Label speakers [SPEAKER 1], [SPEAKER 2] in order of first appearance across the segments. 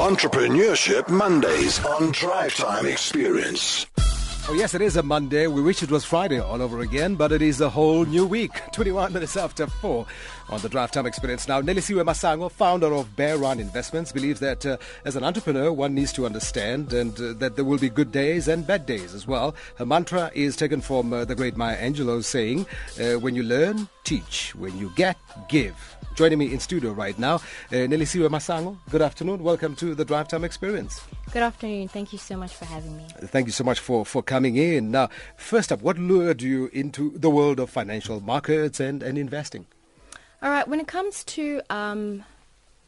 [SPEAKER 1] Entrepreneurship Mondays on Drive Time Experience.
[SPEAKER 2] Oh, yes, it is a Monday. We wish it was Friday all over again, but it is a whole new week. 21 minutes after 4 on the Drive Time Experience. Now, Nelisiwe Masango, founder of Bear Run Investments, believes that uh, as an entrepreneur, one needs to understand and uh, that there will be good days and bad days as well. Her mantra is taken from uh, the great Maya Angelou saying, uh, when you learn, teach. When you get, give. Joining me in studio right now, uh, Nelisiwe Masango. Good afternoon. Welcome to the Drive Time Experience.
[SPEAKER 3] Good afternoon. Thank you so much for having me.
[SPEAKER 2] Thank you so much for, for coming in. Now, first up, what lured you into the world of financial markets and, and investing?
[SPEAKER 3] All right. When it comes to um,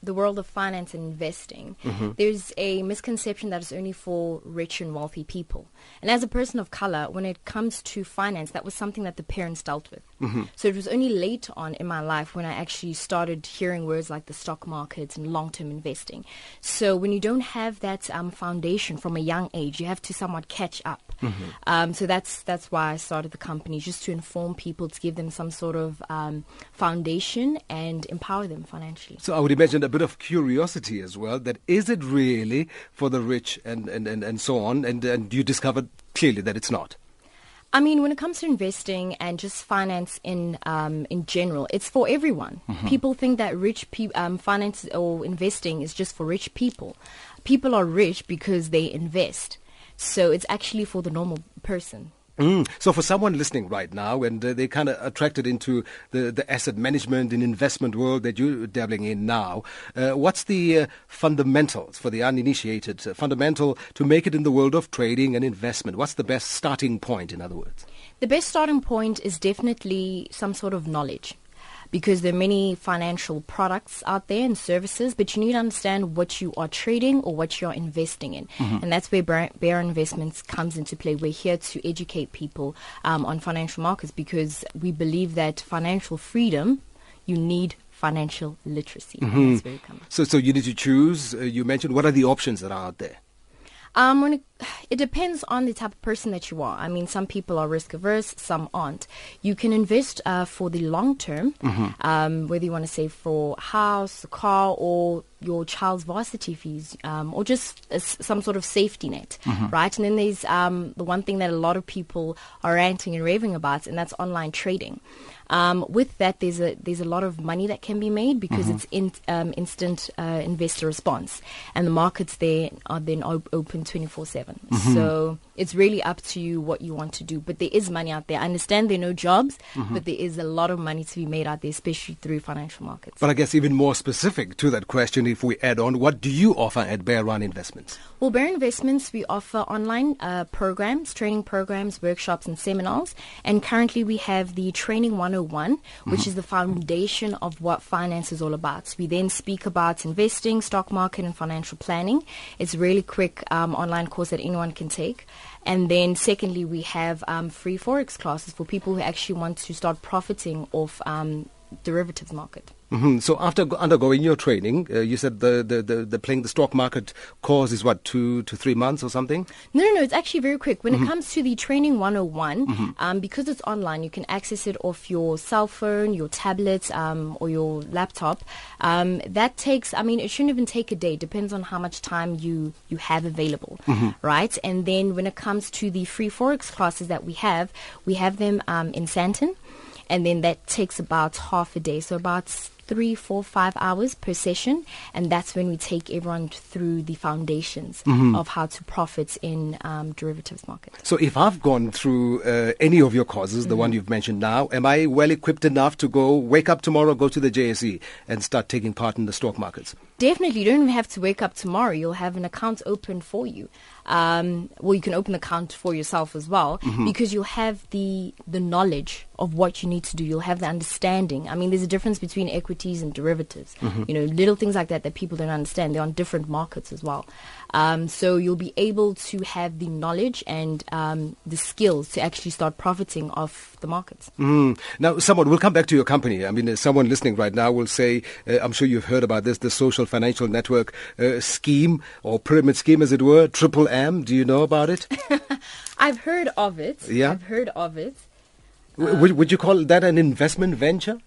[SPEAKER 3] the world of finance and investing,
[SPEAKER 2] Mm-hmm.
[SPEAKER 3] there's a misconception that it's only for rich and wealthy people. And as a person of color, when it comes to finance, that was something that the parents dealt with.
[SPEAKER 2] Mm-hmm.
[SPEAKER 3] So it was only later on in my life when I actually started hearing words like the stock markets and long-term investing. So when you don't have that um, foundation from a young age, you have to somewhat catch up.
[SPEAKER 2] Mm-hmm.
[SPEAKER 3] Um, so that's that's why I started the company, just to inform people, to give them some sort of um, foundation and empower them financially.
[SPEAKER 2] So I would imagine a bit of curiosity as well. That is it really for the rich and, and, and, and so on? And, and you discovered clearly that it's not.
[SPEAKER 3] I mean, when it comes to investing and just finance in um, in general, it's for everyone. People think that rich pe- um, finance or investing is just for rich people. People are rich because they invest, so it's actually for the normal person.
[SPEAKER 2] Mm. So for someone listening right now and uh, they're kind of attracted into the, the asset management and investment world that you're dabbling in now, uh, what's the uh, fundamentals for the uninitiated, uh, fundamental to make it in the world of trading and investment? What's the best starting point, in other words?
[SPEAKER 3] The best starting point is definitely some sort of knowledge. Because there are many financial products out there and services, but you need to understand what you are trading or what you're investing in. And that's where Bear Investments comes into play. We're here to educate people um, on financial markets because we believe that financial freedom, you need financial literacy. And That's very common.
[SPEAKER 2] So, so you need to choose. Uh, you mentioned what are the options that are out there?
[SPEAKER 3] Um, when it, it depends on the type of person that you are. I mean, some people are risk averse, some aren't. You can invest uh, for the long term, um, whether you want to save for a house, a car, or your child's varsity fees, um, or just a some sort of safety net, right? And then there's um, the one thing that a lot of people are ranting and raving about, and that's online trading. Um, with that, there's a there's a lot of money that can be made because it's in, um, instant uh, investor response, and the markets there are then op- open 24/7. So it's really up to you what you want to do. But there is money out there. I understand there are no jobs, but there is a lot of money to be made out there, especially through financial markets.
[SPEAKER 2] But I guess even more specific to that question, if we add on, what do you offer at Bear Run Investments?
[SPEAKER 3] Well, Bear Investments, we offer online uh, programs, training programs, workshops, and seminars. And currently, we have the Training 101, which is the foundation of what finance is all about. We then speak about investing, stock market, and financial planning. It's a really quick um, online course that anyone can take. And then, secondly, we have um, free forex classes for people who actually want to start profiting off um, derivatives market.
[SPEAKER 2] Hmm So after undergoing your training, uh, you said the, the, the, the playing the stock market course is what, two to three months or something?
[SPEAKER 3] No, no, no. It's actually very quick. When it comes to the training 101, um, because it's online, you can access it off your cell phone, your tablet, um, or your laptop. Um, that takes, I mean, it shouldn't even take a day. It depends on how much time you, you have available, right? And then when it comes to the free Forex classes that we have, we have them um, in Sandton. And then that takes about half a day. So about three, four, five hours per session, and that's when we take everyone through the foundations of how to profit in um, derivatives market.
[SPEAKER 2] So if I've gone through uh, any of your courses, the one you've mentioned now, am I well equipped enough to go wake up tomorrow, go to the JSE and start taking part in the stock markets?
[SPEAKER 3] Definitely, you don't even have to wake up tomorrow. You'll have an account open for you. Um, well, you can open the account for yourself as well because you'll have the the knowledge of what you need to do. You'll have the understanding. I mean, there's a difference between equities and derivatives. You know, little things like that that people don't understand. They're on different markets as well. Um, so you'll be able to have the knowledge and um, the skills to actually start profiting off the markets.
[SPEAKER 2] Mm. Now, someone, we'll come back to your company. I mean, uh, someone listening right now will say, uh, I'm sure you've heard about this, the social financial network uh, scheme or pyramid scheme, as it were, Triple M. Do you know about it?
[SPEAKER 3] I've heard of it.
[SPEAKER 2] Yeah?
[SPEAKER 3] I've heard of it.
[SPEAKER 2] W- would, would you call that an investment venture?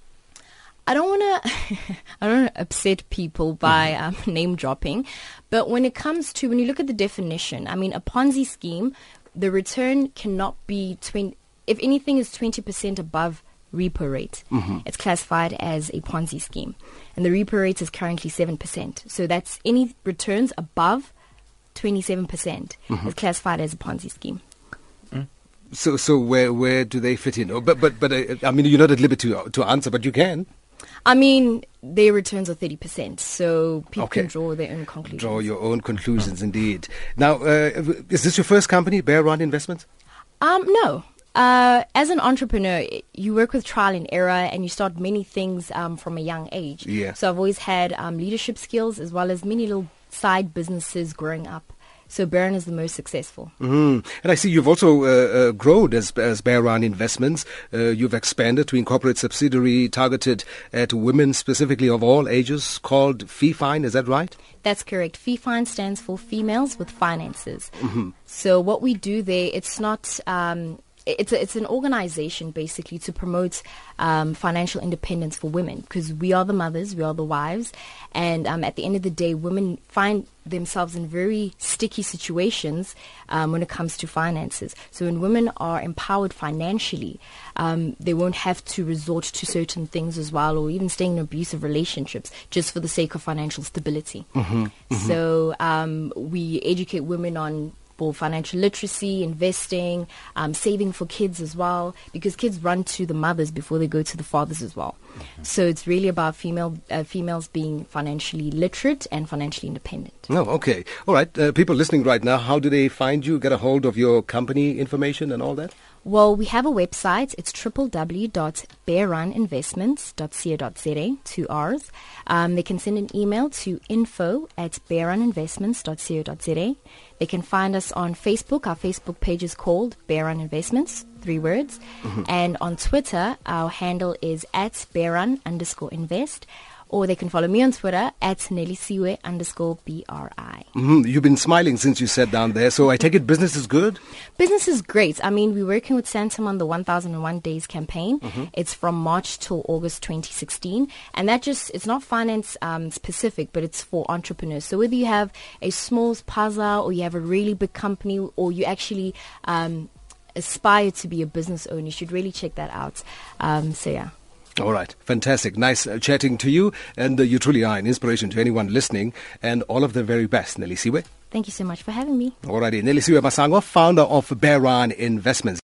[SPEAKER 3] I don't want to, I don't upset people mm-hmm. by um, name dropping, but when it comes to when you look at the definition, I mean, a Ponzi scheme, the return cannot be twenty. If anything is twenty percent above repo rate, mm-hmm. it's classified as a Ponzi scheme, and the repo rate is currently seven percent. So that's any returns above twenty-seven percent mm-hmm. is classified as a Ponzi scheme.
[SPEAKER 2] So, so where where do they fit in? Oh, but but but uh, I mean, you're not at liberty to, to answer, but you can
[SPEAKER 3] I mean, their returns are thirty percent, so people
[SPEAKER 2] Okay.
[SPEAKER 3] can draw their own conclusions.
[SPEAKER 2] draw your own conclusions. Indeed. Now, uh, is this your first company, Bear Run Investments?
[SPEAKER 3] Um, no. Uh, as an entrepreneur, you work with trial and error, and you start many things um, from a young age.
[SPEAKER 2] Yeah.
[SPEAKER 3] So I've always had um, leadership skills as well as many little side businesses growing up. So Bear Run is the most successful.
[SPEAKER 2] Mm. And I see you've also uh, uh, grown as, as Bear Run Investments. Uh, you've expanded to incorporate subsidiary targeted at women specifically of all ages called FeeFine. Is that right?
[SPEAKER 3] That's correct. FeeFine stands for Females with Finances. So what we do there, it's not. Um, it's a, it's an organization basically to promote um, financial independence for women because we are the mothers, we are the wives, and um, at the end of the day, women find themselves in very sticky situations um, when it comes to finances. So when women are empowered financially, um, they won't have to resort to certain things as well, or even staying in abusive relationships just for the sake of financial stability. So um, we educate women on for financial literacy, investing, um, saving for kids as well, because kids run to the mothers before they go to the fathers as well. So it's really about female uh, females being financially literate and financially independent.
[SPEAKER 2] No, okay. All right. Uh, people listening right now, how do they find you, get a hold of your company information and all that?
[SPEAKER 3] Well, we have a website. It's www.bearruninvestments.co.za, two R's. Um, they can send an email to info at bearruninvestments.co.za. They can find us on Facebook. Our Facebook page is called Bear Run Investments, three words. And on Twitter, our handle is at bearrun underscore invest. Or they can follow me on Twitter at Nelisiwe underscore B-R-I.
[SPEAKER 2] Mhm. You've been smiling since you sat down there, so I take it business is good?
[SPEAKER 3] Business is great. I mean, we're working with Santam on the 1001 Days campaign. It's from March till August 2016. And that just, it's not finance um, specific, but it's for entrepreneurs. So whether you have a small plaza or you have a really big company or you actually um, aspire to be a business owner, you should really check that out. Um, so yeah.
[SPEAKER 2] All right, fantastic. Nice uh, chatting to you, and uh, you truly are an inspiration to anyone listening, and all of the very best, Nelisiwe.
[SPEAKER 3] Thank you so much for having me.
[SPEAKER 2] Alrighty, Nelisiwe Masango, founder of Bear Run Investments.